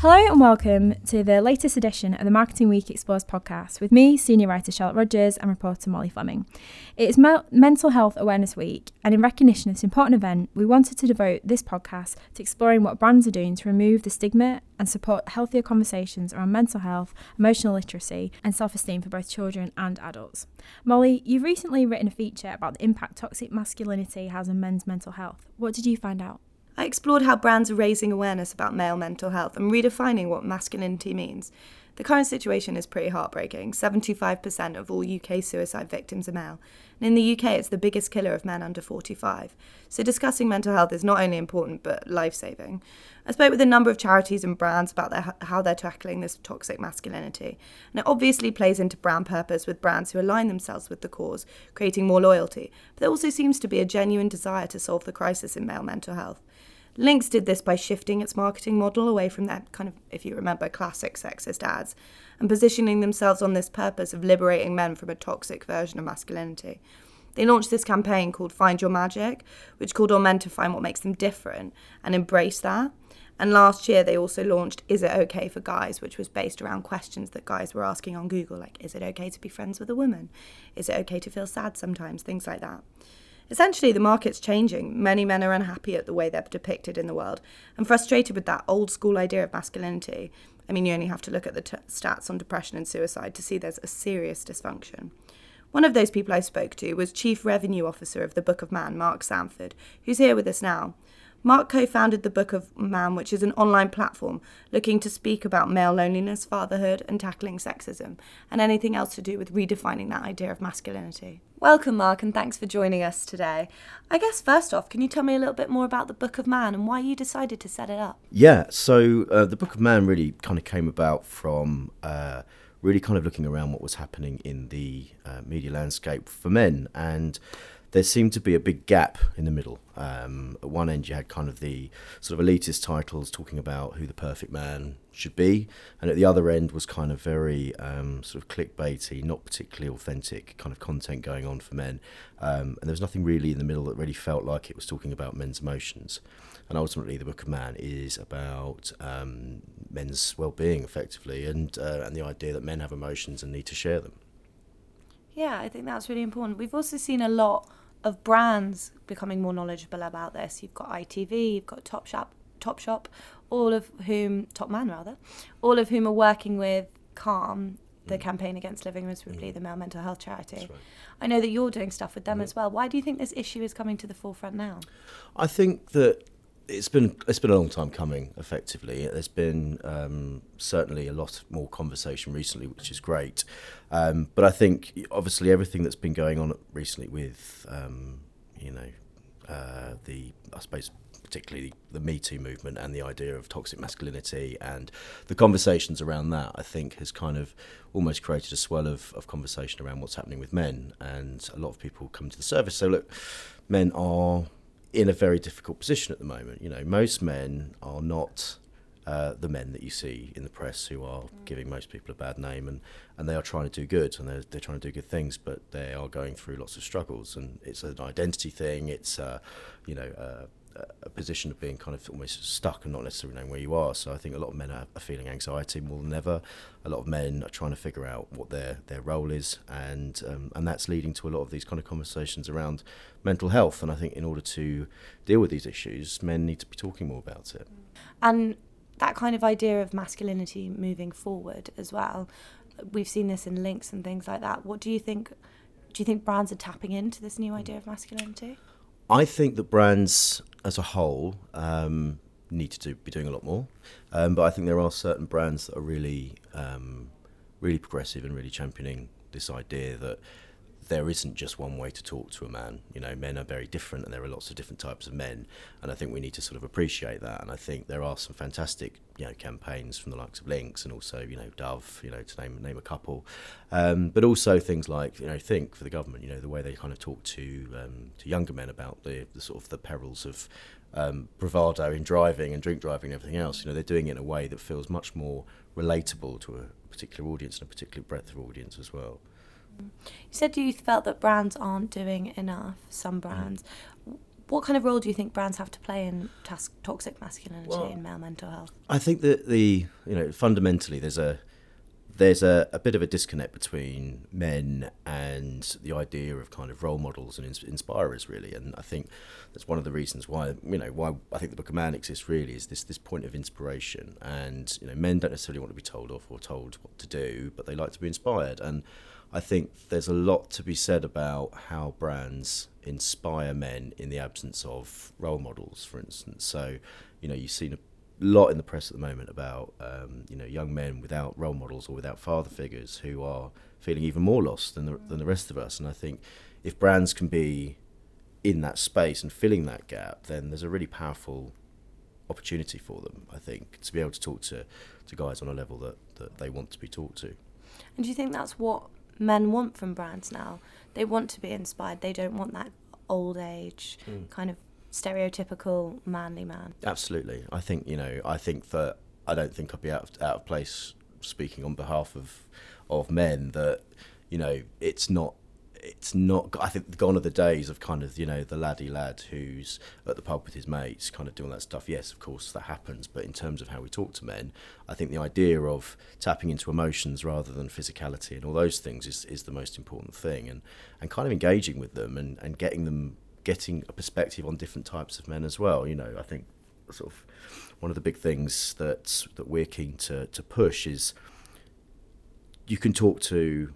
Hello and welcome to the latest edition of the Marketing Week Explores podcast with me, senior writer Charlotte Rogers, and reporter Molly Fleming. It is Mental Health Awareness Week, and in recognition of this important event, we wanted to devote this podcast to exploring what brands are doing to remove the stigma and support healthier conversations around mental health, emotional literacy, and self esteem for both children and adults. Molly, you've recently written a feature about the impact toxic masculinity has on men's mental health. What did you find out? I explored how brands are raising awareness about male mental health and redefining what masculinity means. The current situation is pretty heartbreaking. 75% of all UK suicide victims are male. And in the UK, it's the biggest killer of men under 45. So discussing mental health is not only important, but life saving. I spoke with a number of charities and brands about their, how they're tackling this toxic masculinity. And it obviously plays into brand purpose with brands who align themselves with the cause, creating more loyalty. But there also seems to be a genuine desire to solve the crisis in male mental health. Lynx did this by shifting its marketing model away from their kind of, if you remember, classic sexist ads and positioning themselves on this purpose of liberating men from a toxic version of masculinity. They launched this campaign called Find Your Magic, which called on men to find what makes them different and embrace that. And last year, they also launched Is It Okay for Guys, which was based around questions that guys were asking on Google, like, Is it okay to be friends with a woman? Is it okay to feel sad sometimes? Things like that. Essentially, the market's changing. Many men are unhappy at the way they're depicted in the world and frustrated with that old school idea of masculinity. I mean, you only have to look at the t- stats on depression and suicide to see there's a serious dysfunction. One of those people I spoke to was Chief Revenue Officer of the Book of Man, Mark Sanford, who's here with us now. Mark co founded the Book of Man, which is an online platform looking to speak about male loneliness, fatherhood, and tackling sexism, and anything else to do with redefining that idea of masculinity. Welcome, Mark, and thanks for joining us today. I guess, first off, can you tell me a little bit more about the Book of Man and why you decided to set it up? Yeah, so uh, the Book of Man really kind of came about from. Uh, really kind of looking around what was happening in the uh, media landscape for men and there seemed to be a big gap in the middle. Um, at one end, you had kind of the sort of elitist titles talking about who the perfect man should be, and at the other end was kind of very um, sort of clickbaity, not particularly authentic kind of content going on for men. Um, and there was nothing really in the middle that really felt like it was talking about men's emotions. And ultimately, the Book of Man is about um, men's well-being, effectively, and uh, and the idea that men have emotions and need to share them. Yeah, I think that's really important. We've also seen a lot of brands becoming more knowledgeable about this. You've got ITV, you've got Topshop, Topshop, all of whom Topman rather, all of whom are working with Calm, the mm. campaign against living miserably, mm. the male mental health charity. Right. I know that you're doing stuff with them mm. as well. Why do you think this issue is coming to the forefront now? I think that it's been it's been a long time coming. Effectively, there's been um, certainly a lot more conversation recently, which is great. Um, but I think obviously everything that's been going on recently with um, you know uh, the I suppose particularly the Me Too movement and the idea of toxic masculinity and the conversations around that, I think has kind of almost created a swell of, of conversation around what's happening with men. And a lot of people come to the service. So look, men are in a very difficult position at the moment. You know, most men are not uh, the men that you see in the press who are giving most people a bad name, and, and they are trying to do good and they're, they're trying to do good things, but they are going through lots of struggles, and it's an identity thing. It's uh, you know. Uh, a position of being kind of almost stuck and not necessarily knowing where you are. So I think a lot of men are, feeling anxiety more than ever. A lot of men are trying to figure out what their their role is, and um, and that's leading to a lot of these kind of conversations around mental health. And I think in order to deal with these issues, men need to be talking more about it. And that kind of idea of masculinity moving forward as well. We've seen this in Lynx and things like that. What do you think? Do you think brands are tapping into this new idea of masculinity? I think that brands as a whole um, need to do, be doing a lot more, um, but I think there are certain brands that are really, um, really progressive and really championing this idea that there isn't just one way to talk to a man. You know, men are very different, and there are lots of different types of men, and I think we need to sort of appreciate that. And I think there are some fantastic, you know, campaigns from the likes of Lynx and also, you know, Dove, you know, to name name a couple, um, but also things like, you know, Think for the government. You know, the way they kind of talk to um, to younger men about the, the sort of the perils of um, bravado in driving and drink driving and everything else. You know, they're doing it in a way that feels much more relatable to a particular audience and a particular breadth of audience as well. You said you felt that brands aren't doing enough, some mm. brands. what kind of role do you think brands have to play in tas- toxic masculinity Well- and male mental health? I think that the you know fundamentally there's a there's a, a bit of a disconnect between men and the idea of kind of role models and ins- inspirers really and I think that's one of the reasons why you know why I think the Book of Man exists really is this this point of inspiration and you know men don't necessarily want to be told off or told what to do but they like to be inspired and I think there's a lot to be said about how brands inspire men in the absence of role models for instance so you know you've seen a lot in the press at the moment about um, you know young men without role models or without father figures who are feeling even more lost than the, than the rest of us. And I think if brands can be in that space and filling that gap, then there's a really powerful opportunity for them. I think to be able to talk to, to guys on a level that, that they want to be talked to. And do you think that's what men want from brands now? They want to be inspired. They don't want that old age hmm. kind of stereotypical manly man. Absolutely. I think, you know, I think that I don't think I'd be out of, out of place speaking on behalf of of men that, you know, it's not it's not I think gone are the days of kind of, you know, the laddie lad who's at the pub with his mates kind of doing that stuff. Yes, of course that happens, but in terms of how we talk to men, I think the idea of tapping into emotions rather than physicality and all those things is, is the most important thing and, and kind of engaging with them and, and getting them getting a perspective on different types of men as well. You know, I think sort of one of the big things that that we're keen to to push is you can talk to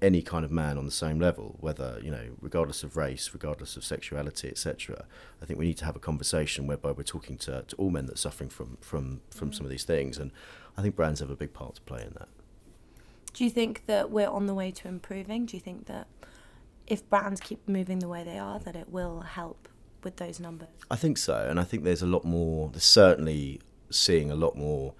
any kind of man on the same level, whether you know, regardless of race, regardless of sexuality, etc. I think we need to have a conversation whereby we're talking to, to all men that are suffering from from from some of these things, and I think brands have a big part to play in that. Do you think that we're on the way to improving? Do you think that if brands keep moving the way they are, that it will help with those numbers? I think so, and I think there's a lot more. There's certainly seeing a lot more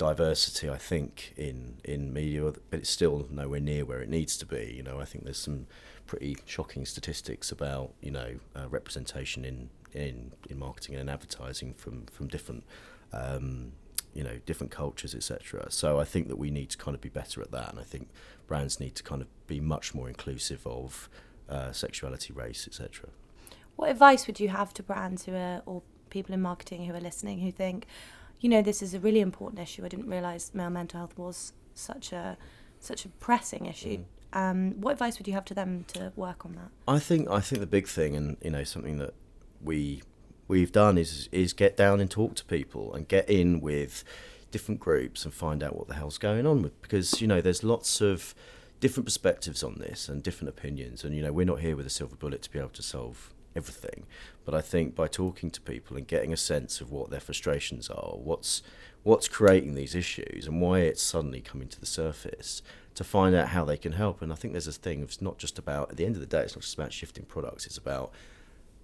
diversity. I think in in media, but it's still nowhere near where it needs to be. You know, I think there's some pretty shocking statistics about you know uh, representation in, in in marketing and advertising from from different. Um, you know different cultures etc so i think that we need to kind of be better at that and i think brands need to kind of be much more inclusive of uh, sexuality race etc What advice would you have to brands who are, or people in marketing who are listening who think, you know, this is a really important issue. I didn't realise male mental health was such a such a pressing issue. Um, what advice would you have to them to work on that? I think I think the big thing, and you know, something that we we've done is is get down and talk to people and get in with different groups and find out what the hell's going on with because you know there's lots of different perspectives on this and different opinions and you know we're not here with a silver bullet to be able to solve everything but I think by talking to people and getting a sense of what their frustrations are what's what's creating these issues and why it's suddenly coming to the surface to find out how they can help and I think there's a thing it's not just about at the end of the day it's not just about shifting products it's about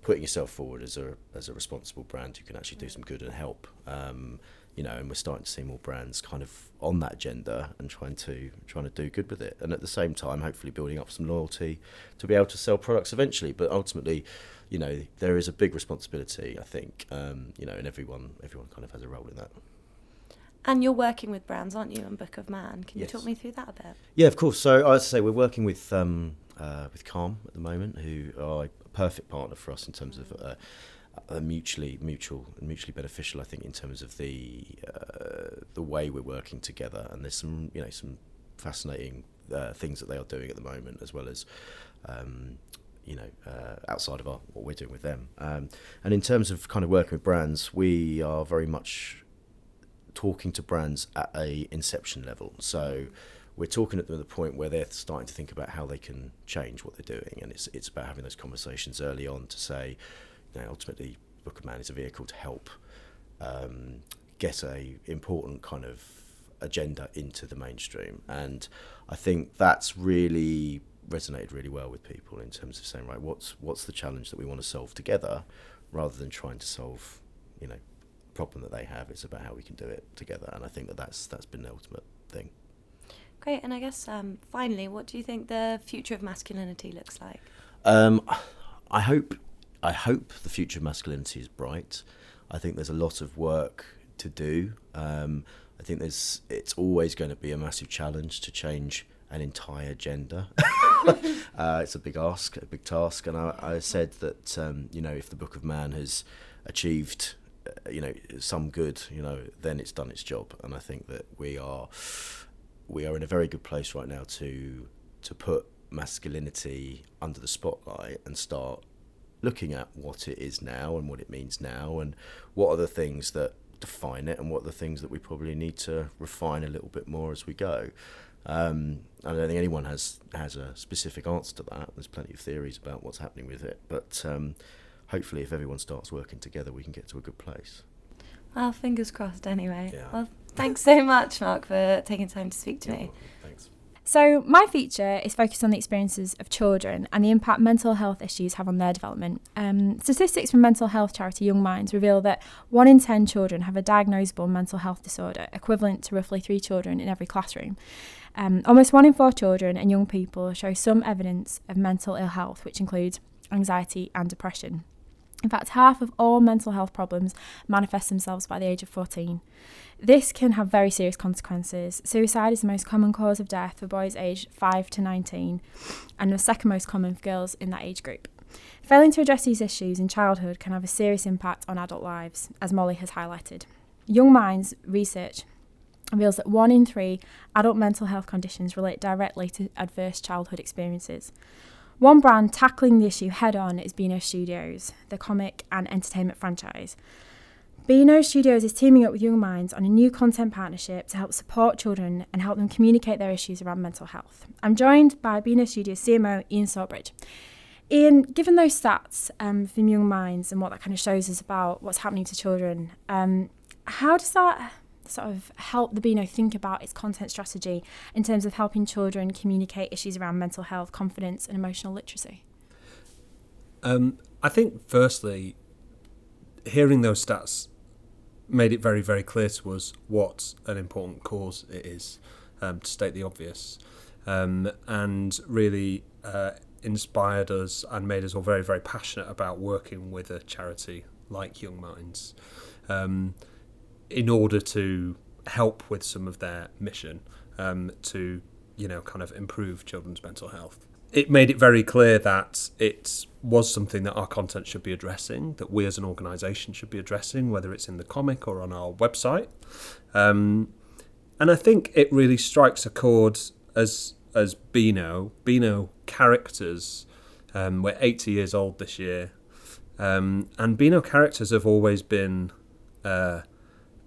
putting yourself forward as a as a responsible brand who can actually do some good and help. Um, you know, and we're starting to see more brands kind of on that agenda and trying to trying to do good with it, and at the same time, hopefully building up some loyalty to be able to sell products eventually. But ultimately, you know, there is a big responsibility, I think, um, you know, and everyone everyone kind of has a role in that. And you're working with brands, aren't you, on Book of Man? Can you Yes. talk me through that a bit? Yeah, of course. So as I say, we're working with um, uh, with Calm at the moment, who are a perfect partner for us in terms of uh, a mutually mutual and mutually beneficial. I think in terms of the uh, the way we're working together, and there's some you know some fascinating uh, things that they are doing at the moment, as well as. Um, you know, uh, outside of our, what we're doing with them, um, and in terms of kind of working with brands, we are very much talking to brands at a inception level. So we're talking at them at the point where they're starting to think about how they can change what they're doing, and it's it's about having those conversations early on to say, you know, ultimately, Book of Man is a vehicle to help um, get a important kind of agenda into the mainstream, and I think that's really resonated really well with people in terms of saying, right, what's what's the challenge that we want to solve together, rather than trying to solve, you know, problem that they have. It's about how we can do it together, and I think that that's that's been the ultimate thing. Great. And I guess um, finally, what do you think the future of masculinity looks like? Um, I hope I hope the future of masculinity is bright. I think there's a lot of work to do. Um, I think there's it's always going to be a massive challenge to change an entire gender. uh, it's a big ask, a big task, and I, I said that um, you know if the Book of Man has achieved uh, you know some good, you know, then it's done its job, and I think that we are we are in a very good place right now to to put masculinity under the spotlight and start looking at what it is now and what it means now and what are the things that define it and what are the things that we probably need to refine a little bit more as we go. Um, I don't think anyone has has a specific answer to that. There's plenty of theories about what's happening with it, but um, hopefully, if everyone starts working together, we can get to a good place. Well, fingers crossed. Anyway, Yeah. well, thanks so much, Mark, for taking time to speak to me. Thanks. So, my feature is focused on the experiences of children and the impact mental health issues have on their development. Um, statistics from mental health charity Young Minds reveal that one in 10 children have a diagnosable mental health disorder, equivalent to roughly three children in every classroom. Um, almost one in four children and young people show some evidence of mental ill health, which includes anxiety and depression. In fact, half of all mental health problems manifest themselves by the age of 14. This can have very serious consequences. Suicide is the most common cause of death for boys aged 5 to 19, and the second most common for girls in that age group. Failing to address these issues in childhood can have a serious impact on adult lives, as Molly has highlighted. Young Minds research reveals that one in three adult mental health conditions relate directly to adverse childhood experiences. One brand tackling the issue head on is Beano Studios, the comic and entertainment franchise. Beano Studios is teaming up with Young Minds on a new content partnership to help support children and help them communicate their issues around mental health. I'm joined by Beano Studios CMO Ian Sawbridge. Ian, given those stats um, from Young Minds and what that kind of shows us about what's happening to children, um, how does that sort of help the Beano think about its content strategy in terms of helping children communicate issues around mental health, confidence, and emotional literacy? Um, I think, firstly, hearing those stats made it very, very clear to us what an important cause it is, um, to state the obvious, um, and really uh, inspired us and made us all very, very passionate about working with a charity like Young Minds um, in order to help with some of their mission um, to, you know, kind of improve children's mental health it made it very clear that it was something that our content should be addressing, that we as an organisation should be addressing, whether it's in the comic or on our website. Um, and I think it really strikes a chord as as Beano. Beano characters. Um, we're 80 years old this year, um, and Beano characters have always been uh,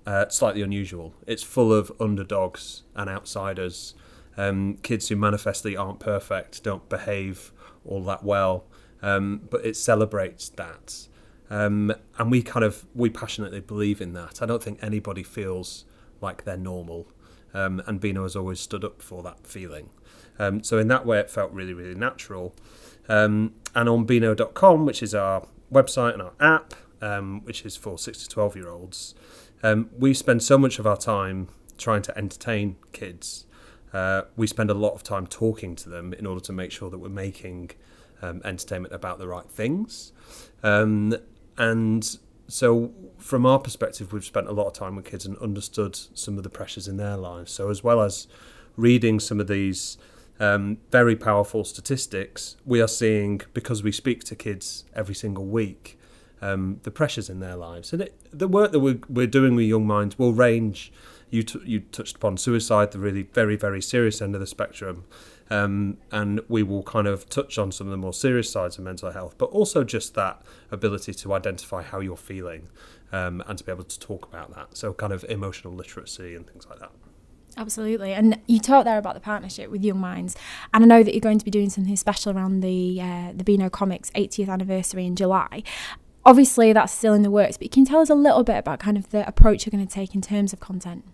uh, slightly unusual. It's full of underdogs and outsiders um, kids who manifestly aren't perfect, don't behave all that well, um, but it celebrates that. Um, and we kind of we passionately believe in that. I don't think anybody feels like they're normal, um, and Beano has always stood up for that feeling. Um, so in that way, it felt really really natural. Um, and on Beano.com, which is our website and our app, which is for six to twelve year olds, um, we spend so much of our time trying to entertain kids uh, we spend a lot of time talking to them in order to make sure that we're making um, entertainment about the right things. Um, and so, from our perspective, we've spent a lot of time with kids and understood some of the pressures in their lives. So, as well as reading some of these um, very powerful statistics, we are seeing, because we speak to kids every single week, um, the pressures in their lives. And it, the work that we're, we're doing with Young Minds will range you t- you touched upon suicide, the really very very serious end of the spectrum, um, and we will kind of touch on some of the more serious sides of mental health, but also just that ability to identify how you're feeling, um, and to be able to talk about that. So kind of emotional literacy and things like that. Absolutely. And you talked there about the partnership with Young Minds. And I know that you're going to be doing something special around the uh, the Beano Comics 80th anniversary in July. Obviously, that's still in the works, but you can tell us a little bit about kind of the approach you're going to take in terms of content?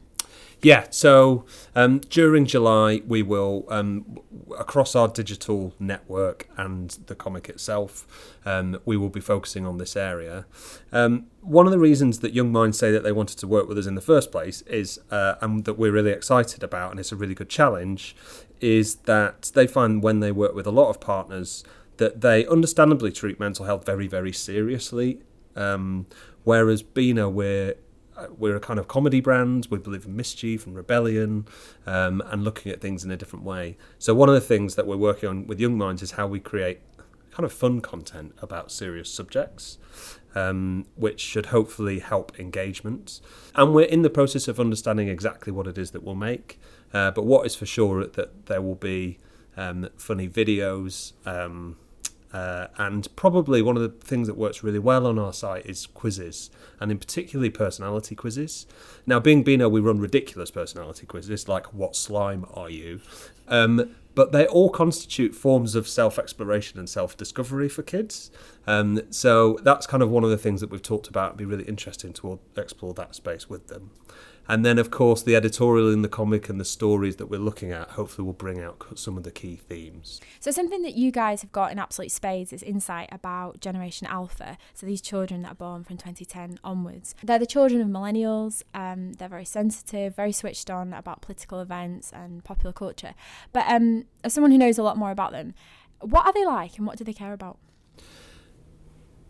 Yeah, so um, during July, we will, um, across our digital network and the comic itself, um, we will be focusing on this area. Um, one of the reasons that Young Minds say that they wanted to work with us in the first place is, uh, and that we're really excited about, and it's a really good challenge, is that they find when they work with a lot of partners that they understandably treat mental health very, very seriously. Um, whereas Beano, we're uh, we're a kind of comedy brand. We believe in mischief and rebellion, um, and looking at things in a different way. So one of the things that we're working on with Young Minds is how we create kind of fun content about serious subjects, um, which should hopefully help engagement. And we're in the process of understanding exactly what it is that we'll make. Uh, but what is for sure that there will be um, funny videos. Um, uh, and probably one of the things that works really well on our site is quizzes, and in particularly personality quizzes. Now, being Beano, we run ridiculous personality quizzes like "What slime are you?" Um, but they all constitute forms of self-exploration and self-discovery for kids. Um, so that's kind of one of the things that we've talked about. It'd be really interesting to explore that space with them. And then, of course, the editorial in the comic and the stories that we're looking at hopefully will bring out some of the key themes. So, something that you guys have got in absolute spades is insight about Generation Alpha. So, these children that are born from 2010 onwards. They're the children of millennials. Um, they're very sensitive, very switched on about political events and popular culture. But um, as someone who knows a lot more about them, what are they like and what do they care about?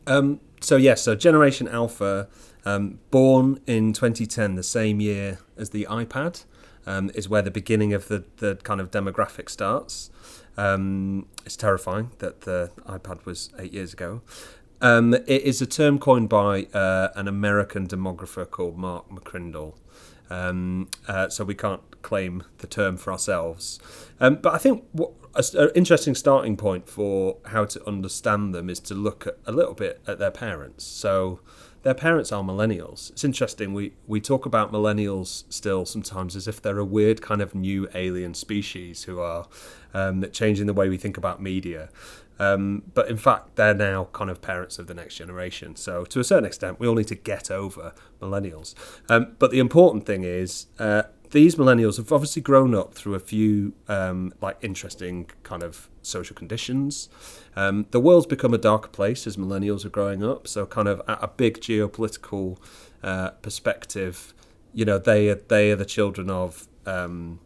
Um, so, yes, so Generation Alpha um, born in 2010, the same year as the iPad, um, is where the beginning of the, the kind of demographic starts. Um, it's terrifying that the iPad was eight years ago. Um, it is a term coined by uh, an American demographer called Mark McCrindle. Um, uh, so we can't claim the term for ourselves. But I think what an interesting starting point for how to understand them is to look at, a little bit at their parents. So their parents are millennials. It's interesting. We we talk about millennials still sometimes as if they're a weird kind of new alien species who are um, changing the way we think about media. Um, but in fact, they're now kind of parents of the next generation. So to a certain extent, we all need to get over millennials. Um, but the important thing is. Uh, these millennials have obviously grown up through a few um, like interesting kind of social conditions. Um, the world's become a darker place as millennials are growing up. So, kind of at a big geopolitical uh, perspective, you know, they are, they are the children of um,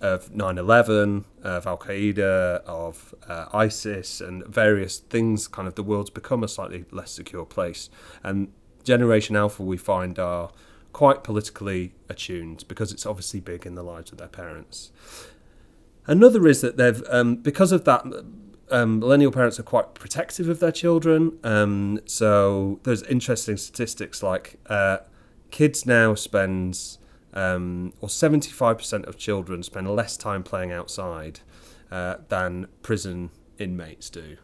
of 9/11, of Al Qaeda, of uh, ISIS, and various things. Kind of the world's become a slightly less secure place, and Generation Alpha we find are quite politically attuned because it's obviously big in the lives of their parents. Another is that they've, um, because of that, um, millennial parents are quite protective of their children. Um, so there's interesting statistics like uh, kids now spend, um, or 75% of children spend less time playing outside uh, than prison inmates do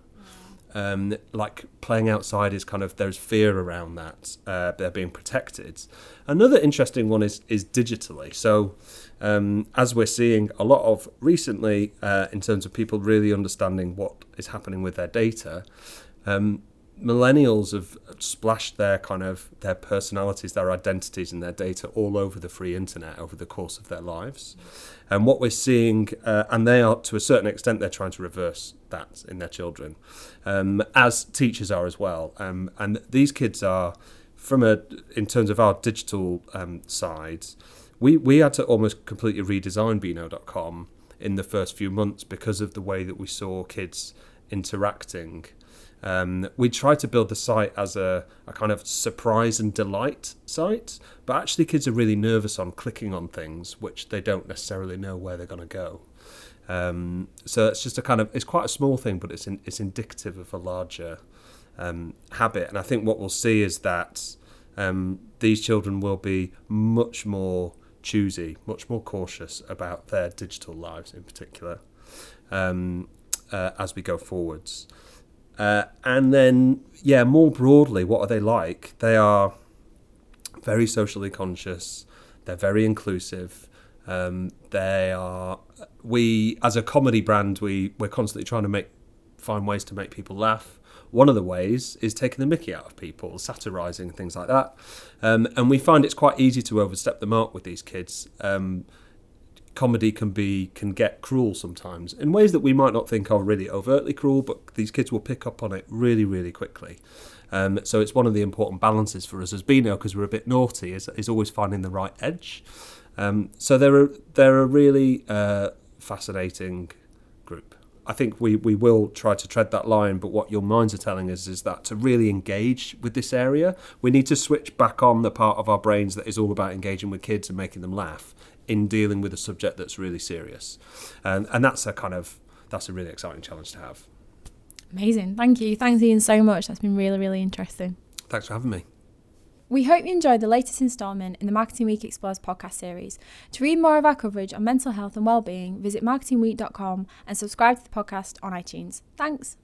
um, like playing outside is kind of there's fear around that uh, they're being protected. Another interesting one is is digitally. So um, as we're seeing a lot of recently uh, in terms of people really understanding what is happening with their data. Um, millennials have splashed their kind of their personalities, their identities, and their data all over the free internet over the course of their lives. And what we're seeing, uh, and they are to a certain extent, they're trying to reverse that in their children, um, as teachers are as well. Um, and these kids are, from a in terms of our digital um, side, we we had to almost completely redesign Beano.com in the first few months because of the way that we saw kids interacting um, we try to build the site as a, a kind of surprise and delight site, but actually, kids are really nervous on clicking on things which they don't necessarily know where they're going to go. Um, so it's just a kind of it's quite a small thing, but it's in, it's indicative of a larger um, habit. And I think what we'll see is that um, these children will be much more choosy, much more cautious about their digital lives in particular um, uh, as we go forwards. Uh, and then, yeah, more broadly, what are they like? They are very socially conscious. They're very inclusive. Um, they are. We, as a comedy brand, we we're constantly trying to make find ways to make people laugh. One of the ways is taking the Mickey out of people, satirising things like that. Um, and we find it's quite easy to overstep the mark with these kids. Um, comedy can be can get cruel sometimes in ways that we might not think are really overtly cruel, but these kids will pick up on it really, really quickly. Um, so it's one of the important balances for us as Beano because we're a bit naughty is, is always finding the right edge. Um, so they're a, they're a really uh, fascinating group. I think we, we will try to tread that line, but what Young Minds are telling us is that to really engage with this area, we need to switch back on the part of our brains that is all about engaging with kids and making them laugh in dealing with a subject that's really serious. And, and that's a kind of that's a really exciting challenge to have. Amazing. Thank you. Thanks, Ian, so much. That's been really, really interesting. Thanks for having me. We hope you enjoyed the latest instalment in the Marketing Week Explores podcast series. To read more of our coverage on mental health and well-being, visit marketingweek.com and subscribe to the podcast on iTunes. Thanks.